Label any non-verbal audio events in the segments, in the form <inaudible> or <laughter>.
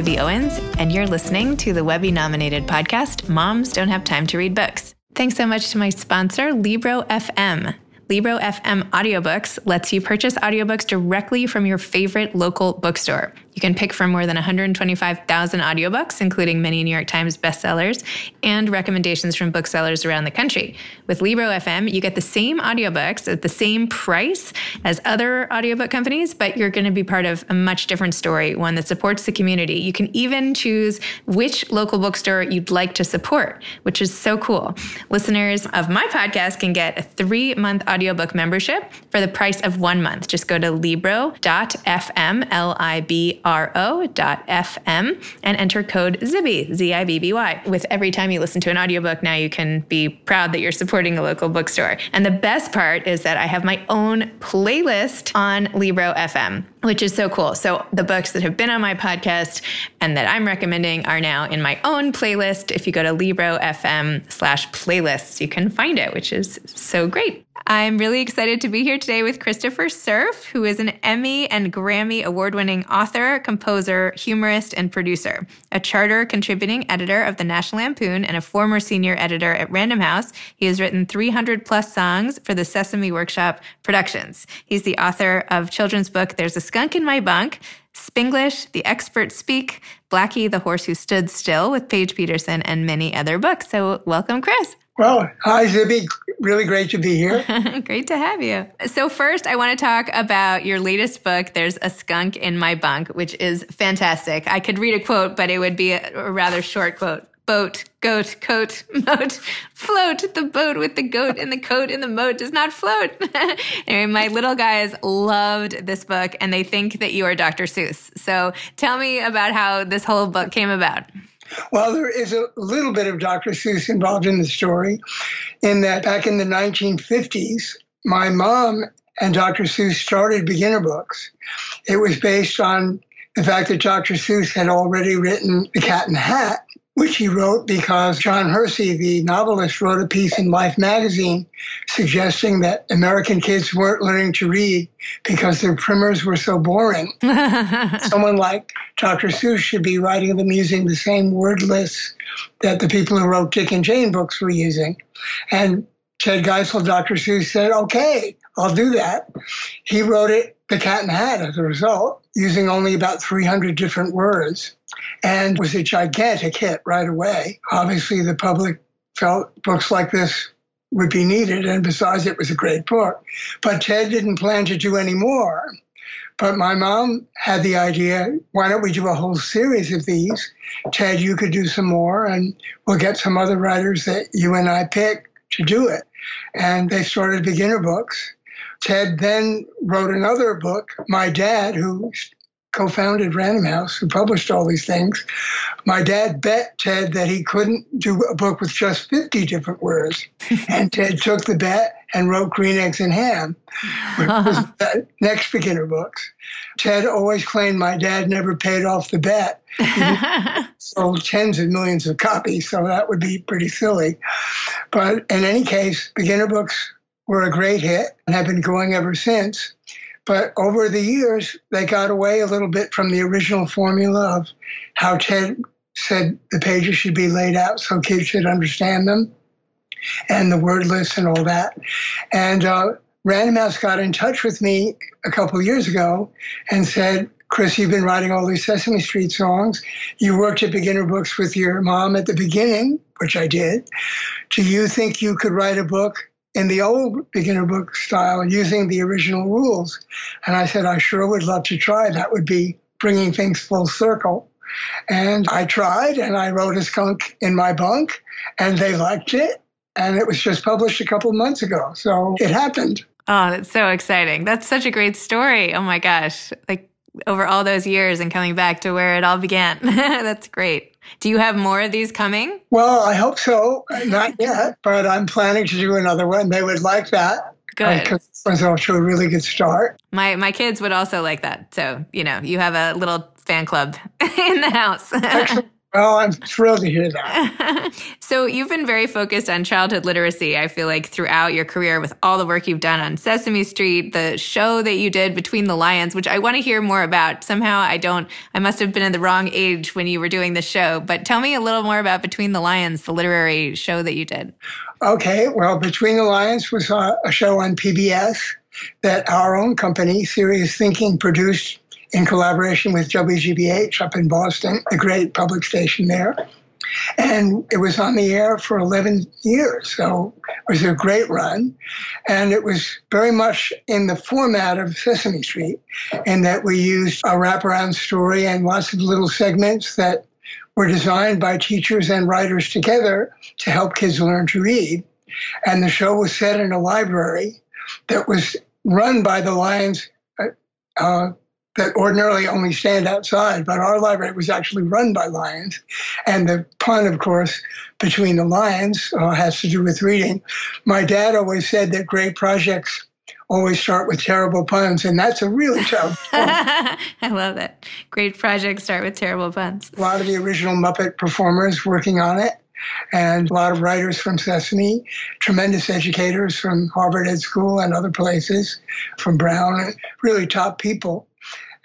Zibby Owens, and you're listening to the Webby nominated podcast, Moms Don't Have Time to Read Books. Thanks so much to my sponsor, Libro FM. Libro FM Audiobooks lets you purchase audiobooks directly from your favorite local bookstore. You can pick from more than 125,000 audiobooks, including many New York Times bestsellers and recommendations from booksellers around the country. With Libro FM, you get the same audiobooks at the same price as other audiobook companies, but you're going to be part of a much different story, one that supports the community. You can even choose which local bookstore you'd like to support, which is so cool. Listeners of my podcast can get a three month audiobook membership for the price of one month. Just go to libro.fm, L I B ro.fm and enter code ZIBBY, Z I B B Y. With every time you listen to an audiobook, now you can be proud that you're supporting a local bookstore. And the best part is that I have my own playlist on Libro FM which is so cool. So the books that have been on my podcast and that I'm recommending are now in my own playlist. If you go to Libro FM slash playlists, you can find it, which is so great. I'm really excited to be here today with Christopher Cerf, who is an Emmy and Grammy award winning author, composer, humorist, and producer, a charter contributing editor of the National Lampoon, and a former senior editor at Random House. He has written 300 plus songs for the Sesame Workshop Productions. He's the author of children's book There's a Skunk in My Bunk, Spinglish, The Experts Speak, Blackie, the Horse Who Stood Still with Paige Peterson, and many other books. So, welcome, Chris. Well, hi, Zibby. Really great to be here. <laughs> great to have you. So, first, I want to talk about your latest book, There's a Skunk in My Bunk, which is fantastic. I could read a quote, but it would be a rather short quote. Boat, goat, coat, <laughs> moat, float. The boat with the goat and the coat in the moat does not float. <laughs> anyway, my little guys loved this book and they think that you are Dr. Seuss. So tell me about how this whole book came about. Well, there is a little bit of Dr. Seuss involved in the story, in that back in the 1950s, my mom and Dr. Seuss started beginner books. It was based on the fact that Dr. Seuss had already written The Cat in the Hat, which he wrote because John Hersey, the novelist, wrote a piece in Life magazine suggesting that American kids weren't learning to read because their primers were so boring. <laughs> Someone like Dr. Seuss should be writing them using the same word lists that the people who wrote Dick and Jane books were using. And Ted Geisel, Dr. Seuss, said, okay, I'll do that. He wrote it, The Cat in the Hat, as a result, using only about 300 different words and was a gigantic hit right away. Obviously, the public felt books like this would be needed, and besides, it was a great book. But Ted didn't plan to do any more. But my mom had the idea why don't we do a whole series of these? Ted, you could do some more, and we'll get some other writers that you and I pick to do it. And they started beginner books. Ted then wrote another book. My dad, who co-founded Random House, who published all these things, my dad bet Ted that he couldn't do a book with just 50 different words. <laughs> and Ted took the bet and wrote Green Eggs and Ham, which was <laughs> the next beginner books. Ted always claimed my dad never paid off the bet. <laughs> sold tens of millions of copies, so that would be pretty silly. But in any case, beginner books were a great hit and have been going ever since. But over the years, they got away a little bit from the original formula of how Ted said the pages should be laid out so kids should understand them and the word and all that. And uh, Random House got in touch with me a couple years ago and said, Chris, you've been writing all these Sesame Street songs. You worked at beginner books with your mom at the beginning, which I did. Do you think you could write a book in the old beginner book style using the original rules. And I said, I sure would love to try. That would be bringing things full circle. And I tried and I wrote a skunk in my bunk and they liked it. And it was just published a couple months ago. So it happened. Oh, that's so exciting. That's such a great story. Oh my gosh. Like over all those years and coming back to where it all began. <laughs> that's great. Do you have more of these coming? Well, I hope so. Not yet, but I'm planning to do another one. They would like that. Good. Because it's off to a really good start. My my kids would also like that. So, you know, you have a little fan club <laughs> in the house. Excellent. Well, I'm thrilled to hear that. <laughs> so, you've been very focused on childhood literacy, I feel like, throughout your career with all the work you've done on Sesame Street, the show that you did Between the Lions, which I want to hear more about. Somehow I don't, I must have been in the wrong age when you were doing the show, but tell me a little more about Between the Lions, the literary show that you did. Okay, well, Between the Lions was a, a show on PBS that our own company, Serious Thinking, produced in collaboration with WGBH up in Boston, a great public station there. And it was on the air for 11 years. So it was a great run. And it was very much in the format of Sesame Street, in that we used a wraparound story and lots of little segments that were designed by teachers and writers together to help kids learn to read. And the show was set in a library that was run by the Lions uh, uh that ordinarily only stand outside, but our library was actually run by lions. And the pun, of course, between the lions uh, has to do with reading. My dad always said that great projects always start with terrible puns, and that's a really terrible <laughs> I love that. Great projects start with terrible puns. A lot of the original Muppet performers working on it, and a lot of writers from Sesame, tremendous educators from Harvard Ed School and other places, from Brown, really top people.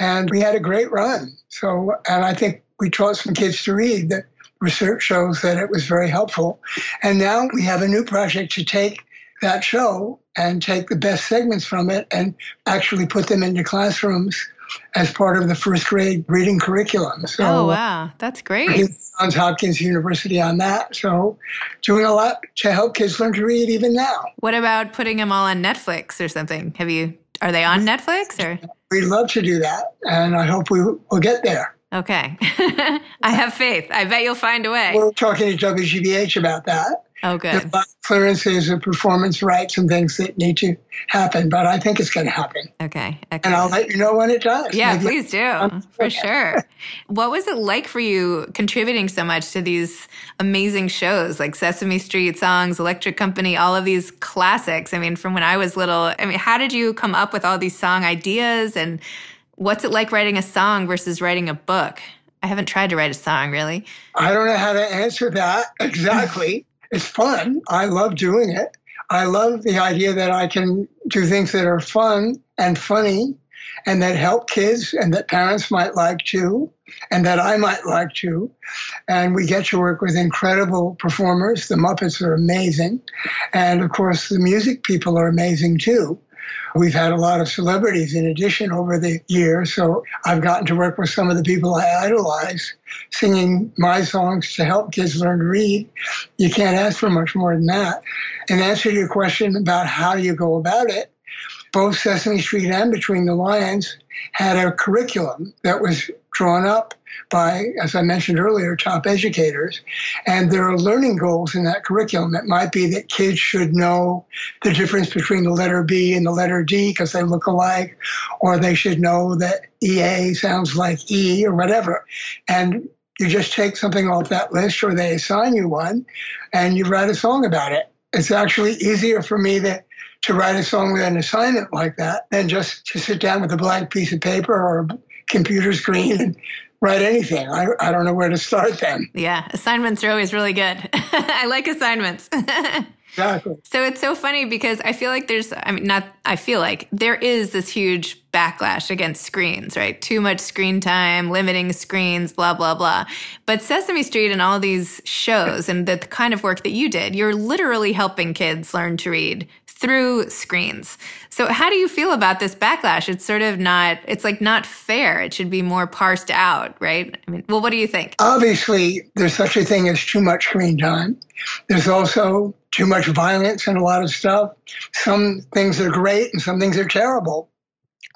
And we had a great run. So, and I think we taught some kids to read. that research shows that it was very helpful. And now we have a new project to take that show and take the best segments from it and actually put them into classrooms as part of the first grade reading curriculum. So, oh, wow. That's great. Johns Hopkins University on that. So, doing a lot to help kids learn to read even now. What about putting them all on Netflix or something? Have you, are they on Netflix or? We'd love to do that, and I hope we will get there. Okay. <laughs> I have faith. I bet you'll find a way. We're talking to WGBH about that. Oh, good. clearances of performance rights and things that need to happen, but I think it's going to happen. Okay. Excellent. And I'll let you know when it does. Yeah, Maybe please do, for sure. what was it like for you contributing so much to these amazing shows like Sesame Street Songs, Electric Company, all of these classics? I mean, from when I was little, I mean, how did you come up with all these song ideas and what's it like writing a song versus writing a book? I haven't tried to write a song really. I don't know how to answer that <laughs> exactly. it's fun. I love doing it. I love the idea that I can do things that are fun and funny and that help kids and that parents might like to and that I might like to. And we get to work with incredible performers. The Muppets are amazing. And of course, the music people are amazing too. We've had a lot of celebrities in addition over the years, so I've gotten to work with some of the people I idolize, singing my songs to help kids learn to read. You can't ask for much more than that. In answer to your question about how you go about it, both Sesame Street and Between the Lions had a curriculum that was drawn up by, as I mentioned earlier, top educators. And there are learning goals in that curriculum. It might be that kids should know the difference between the letter B and the letter D because they look alike, or they should know that EA sounds like E or whatever. And you just take something off that list, or they assign you one, and you write a song about it. It's actually easier for me to to write a song with an assignment like that than just to sit down with a blank piece of paper or a computer screen and write anything. I, I don't know where to start then. Yeah, assignments are always really good. <laughs> I like assignments. <laughs> exactly. So it's so funny because I feel like there's, I mean, not, I feel like there is this huge backlash against screens, right? Too much screen time, limiting screens, blah, blah, blah. But Sesame Street and all these shows and the kind of work that you did, you're literally helping kids learn to read through screens. So how do you feel about this backlash? It's sort of not it's like not fair. It should be more parsed out, right? I mean, well, what do you think? Obviously, there's such a thing as too much screen time. There's also too much violence and a lot of stuff. Some things are great and some things are terrible.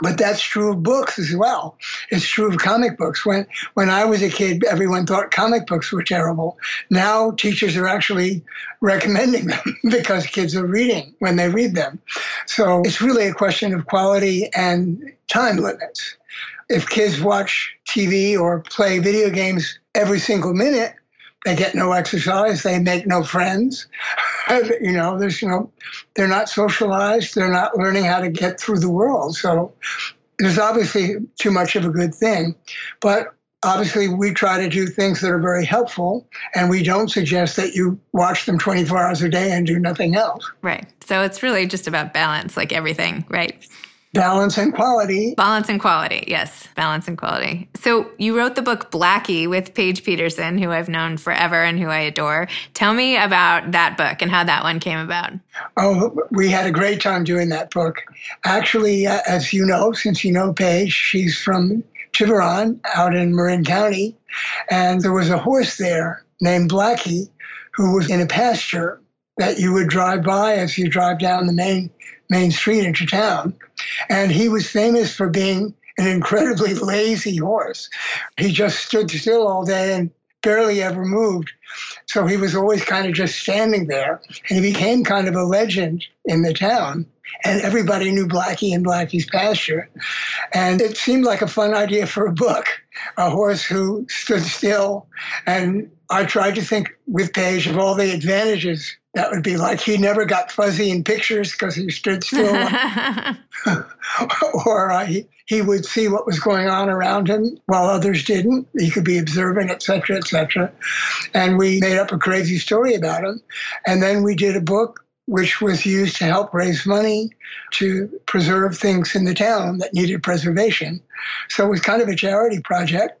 But that's true of books as well. It's true of comic books. When when I was a kid, everyone thought comic books were terrible. Now teachers are actually recommending them <laughs> because kids are reading when they read them. So it's really a question of quality and time limits. If kids watch TV or play video games every single minute, they get no exercise. They make no friends. <laughs> you know, there's, you know, they're not socialized. They're not learning how to get through the world. So there's obviously too much of a good thing. But obviously we try to do things that are very helpful and we don't suggest that you watch them 24 hours a day and do nothing else right so it's really just about balance like everything right balance and quality. Balance and quality yes. Balance and quality. So you wrote the book blackie with paige peterson who i've known forever and who i adore. Tell me about that book and how that one came about. Oh we had a great time doing that book. Actually uh, as you know since you know paige she's from Tiburon out in Marin County, and there was a horse there named Blackie who was in a pasture that you would drive by as you drive down the main main street into town. And he was famous for being an incredibly <laughs> lazy horse. He just stood still all day and barely ever moved. So he was always kind of just standing there. And he became kind of a legend in the town and everybody knew Blackie and Blackie's pasture. And it seemed like a fun idea for a book, a horse who stood still. And I tried to think with Paige of all the advantages that would be like. He never got fuzzy in pictures because he stood still. <laughs> or uh, he, he would see what was going on around him while others didn't. He could be observing, et cetera, et cetera. And we made up a crazy story about him. And then we did a book which was used to help raise money to preserve things in the town that needed preservation. So it was kind of a charity project.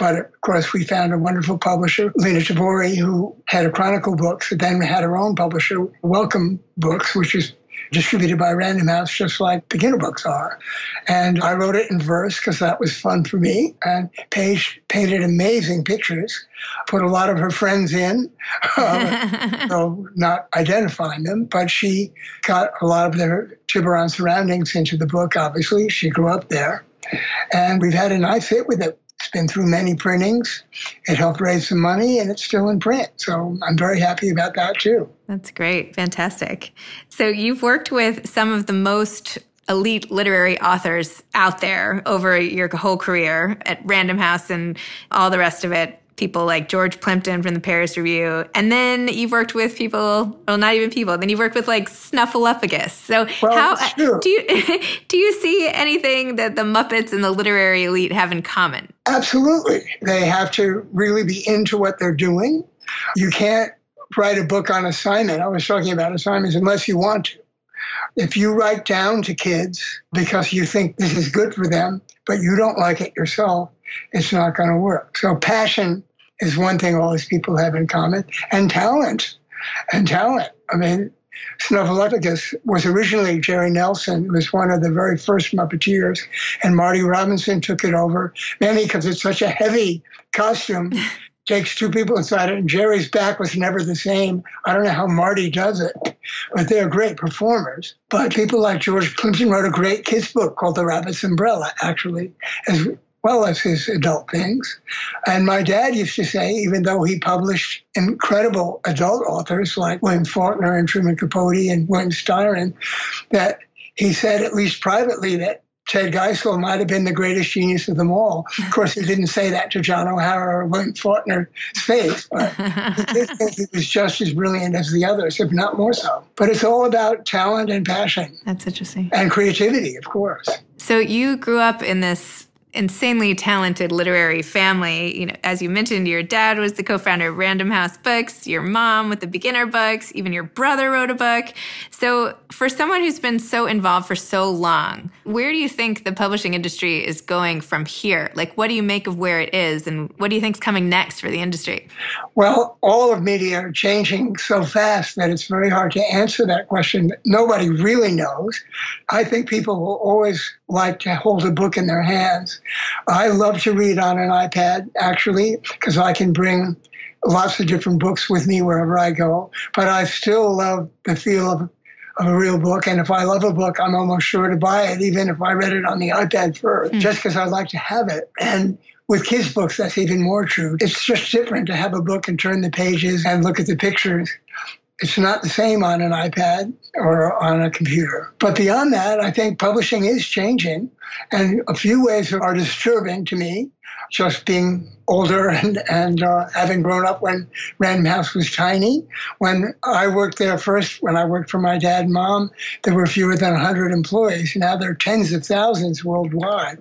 But of course, we found a wonderful publisher, Lena Tabori, who had a Chronicle Books, then had her own publisher, Welcome Books, which is distributed by Random House, just like beginner books are. And I wrote it in verse because that was fun for me. And Paige painted amazing pictures, put a lot of her friends in, uh, <laughs> <laughs> so not identifying them, but she got a lot of their Tiburon surroundings into the book, obviously. She grew up there. And we've had a nice hit with it. It's been through many printings. It helped raise some money and it's still in print. So I'm very happy about that too. That's great. Fantastic. So you've worked with some of the most elite literary authors out there over your whole career at Random House and all the rest of it people like George Plimpton from the Paris Review. And then you've worked with people, well, not even people, then you've worked with like Snuffleupagus. So well, how do you <laughs> do you see anything that the Muppets and the literary elite have in common? Absolutely. They have to really be into what they're doing. You can't write a book on assignment. I was talking about assignments unless you want to. If you write down to kids because you think this is good for them, but you don't like it yourself, it's not going to work. So passion is one thing all these people have in common, and talent. And talent. I mean, Snuffleupagus was originally Jerry Nelson, who was one of the very first Muppeteers, and Marty Robinson took it over, mainly because it's such a heavy costume. <laughs> takes two people inside it, and Jerry's back was never the same. I don't know how Marty does it, but they're great performers. But people like George Plimpton wrote a great kids book called The Rabbit's Umbrella, actually, as well as his adult things. And my dad used to say, even though he published incredible adult authors like William Faulkner and Truman Capote and William Styron, that he said, at least privately, that Ted Geisel might have been the greatest genius of them all. Of <laughs> course, he didn't say that to John O'Hara or William Faulkner's face, but he did think he was just as brilliant as the others, if not more so. But it's all about talent and passion. That's interesting. And creativity, of course. So you grew up in this insanely talented literary family. You know, as you mentioned, your dad was the co-founder of Random House Books, your mom with the beginner books, even your brother wrote a book. So, for someone who's been so involved for so long, where do you think the publishing industry is going from here? Like what do you make of where it is and what do you think is coming next for the industry? Well, all of media are changing so fast that it's very hard to answer that question. Nobody really knows. I think people will always like to hold a book in their hands I love to read on an iPad, actually, because I can bring lots of different books with me wherever I go. But I still love the feel of, of a real book. And if I love a book, I'm almost sure to buy it, even if I read it on the iPad first, mm. just because I like to have it. And with kids' books, that's even more true. It's just different to have a book and turn the pages and look at the pictures. It's not the same on an iPad or on a computer. But beyond that, I think publishing is changing. And a few ways are disturbing to me, just being older <laughs> and, and uh, having grown up when Random House was tiny. When I worked there first, when I worked for my dad and mom, there were fewer than 100 employees. Now there are tens of thousands worldwide.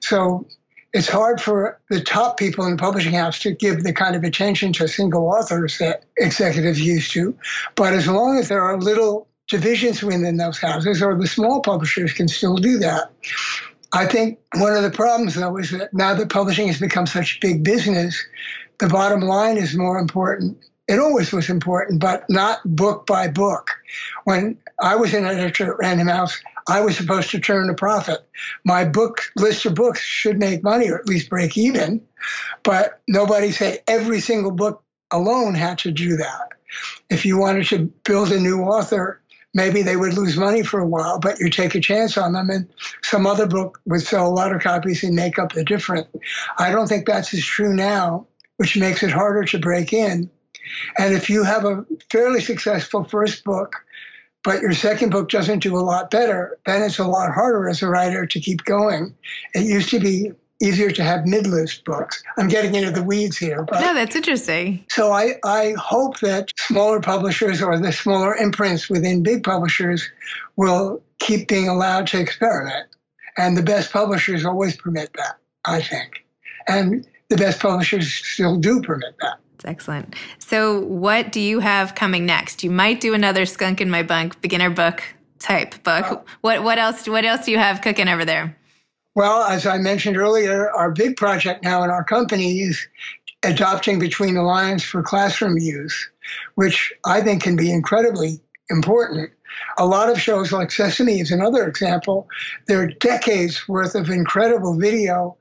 So it's hard for the top people in the publishing house to give the kind of attention to single authors that executives used to. But as long as there are little divisions within those houses, or the small publishers can still do that. I think one of the problems, though, is that now that publishing has become such big business, the bottom line is more important. It always was important, but not book by book. When I was an editor at Random House, I was supposed to turn a profit. My book list of books should make money or at least break even, but nobody said every single book alone had to do that. If you wanted to build a new author, maybe they would lose money for a while, but you take a chance on them, and some other book would sell a lot of copies and make up the difference. I don't think that's as true now, which makes it harder to break in. And if you have a fairly successful first book, but your second book doesn't do a lot better, then it's a lot harder as a writer to keep going. It used to be easier to have mid-list books. I'm getting into the weeds here. But, no, that's interesting. So I, I hope that smaller publishers or the smaller imprints within big publishers will keep being allowed to experiment. And the best publishers always permit that, I think. And the best publishers still do permit that. That's excellent. So, what do you have coming next? You might do another Skunk in My Bunk beginner book type book. Oh. What what else? What else do you have cooking over there? Well, as I mentioned earlier, our big project now in our company is adopting Between the Lions for classroom use, which I think can be incredibly important. A lot of shows like Sesame is another example. There are decades worth of incredible video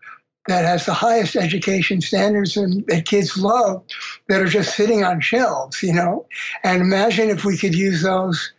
that has the highest education standards and that kids love that are just sitting on shelves, you know. And imagine if we could use those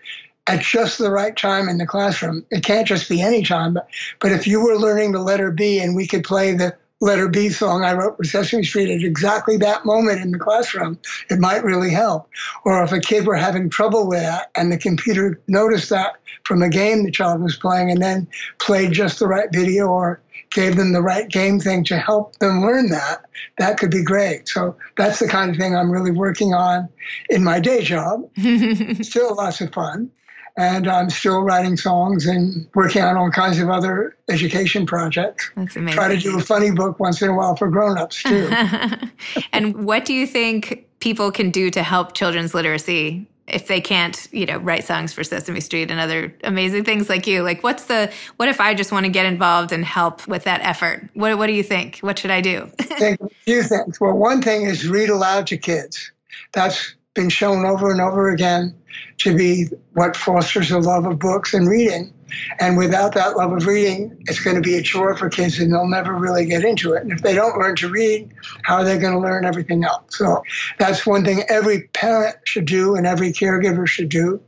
at just the right time in the classroom. It can't just be any time, but, but if you were learning the letter B and we could play the letter B song I wrote for Sesame Street at exactly that moment in the classroom, it might really help. Or if a kid were having trouble with that and the computer noticed that from a game the child was playing and then played just the right video or gave them the right game thing to help them learn that, that could be great. So that's the kind of thing I'm really working on in my day job. <laughs> Still lots of fun and I'm still writing songs and working on all kinds of other education projects. That's amazing. Try to do a funny book once in a while for grown-ups too. <laughs> and what do you think people can do to help children's literacy if they can't, you know, write songs for Sesame Street and other amazing things like you? Like what's the what if I just want to get involved and help with that effort? What what do you think? What should I do? <laughs> think a few things. Well, one thing is read aloud to kids. That's been shown over and over again to be what fosters a love of books and reading. And without that love of reading, it's going to be a chore for kids and they'll never really get into it. And if they don't learn to read, how are they going to learn everything else? So that's one thing every parent should do and every caregiver should do.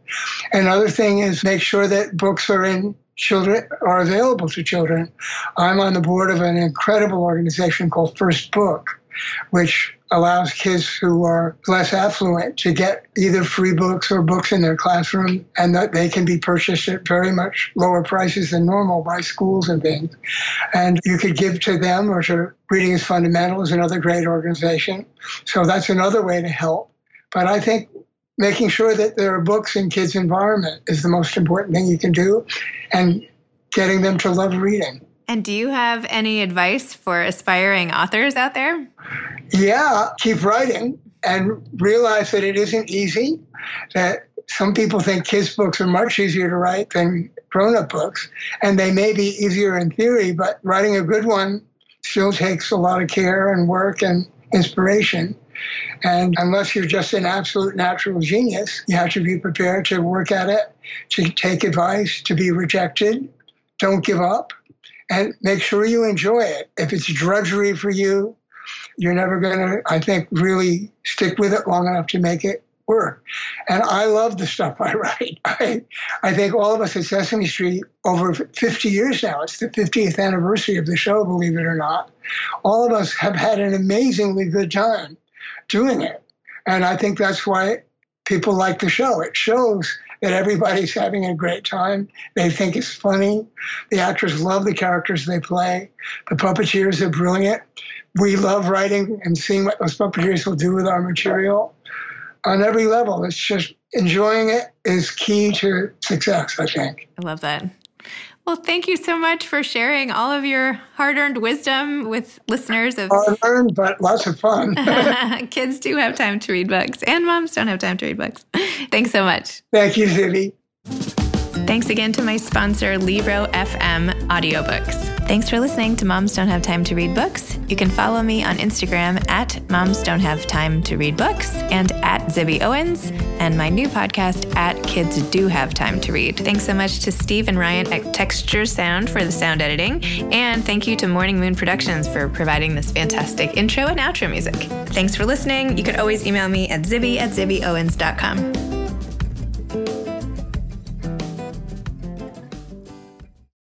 Another thing is make sure that books are in children are available to children. I'm on the board of an incredible organization called First Book, which allows kids who are less affluent to get either free books or books in their classroom and that they can be purchased at very much lower prices than normal by schools and things. And you could give to them or to Reading is Fundamental is another great organization. So that's another way to help. But I think making sure that there are books in kids' environment is the most important thing you can do and getting them to love reading. And do you have any advice for aspiring authors out there? Yeah, keep writing and realize that it isn't easy, that some people think kids' books are much easier to write than grown up books, and they may be easier in theory, but writing a good one still takes a lot of care and work and inspiration. And unless you're just an absolute natural genius, you have to be prepared to work at it, to take advice, to be rejected. Don't give up and make sure you enjoy it. If it's drudgery for you, you're never going to, I think, really stick with it long enough to make it work. And I love the stuff I write. <laughs> I, I think all of us at Sesame Street, over 50 years now, it's the 50th anniversary of the show, believe it or not, all of us have had an amazingly good time doing it. And I think that's why people like the show. It shows that everybody's having a great time. They think it's funny. The actors love the characters they play. The puppeteers are brilliant. We love writing and seeing what those puppeteers will do with our material on every level. It's just enjoying it is key to success, I think. I love that. Well, thank you so much for sharing all of your hard earned wisdom with listeners of hard earned, but lots of fun. <laughs> Kids do have time to read books, and moms don't have time to read books. Thanks so much. Thank you, Zibby. Thanks again to my sponsor, Libro FM Audiobooks. Thanks for listening to Moms Don't Have Time to Read Books. You can follow me on Instagram at Moms Don't Have Time to Read Books and at Zibby Owens, and my new podcast at Kids Do Have Time to Read. Thanks so much to Steve and Ryan at Texture Sound for the sound editing, and thank you to Morning Moon Productions for providing this fantastic intro and outro music. Thanks for listening. You can always email me at zibby at zibbyowens.com.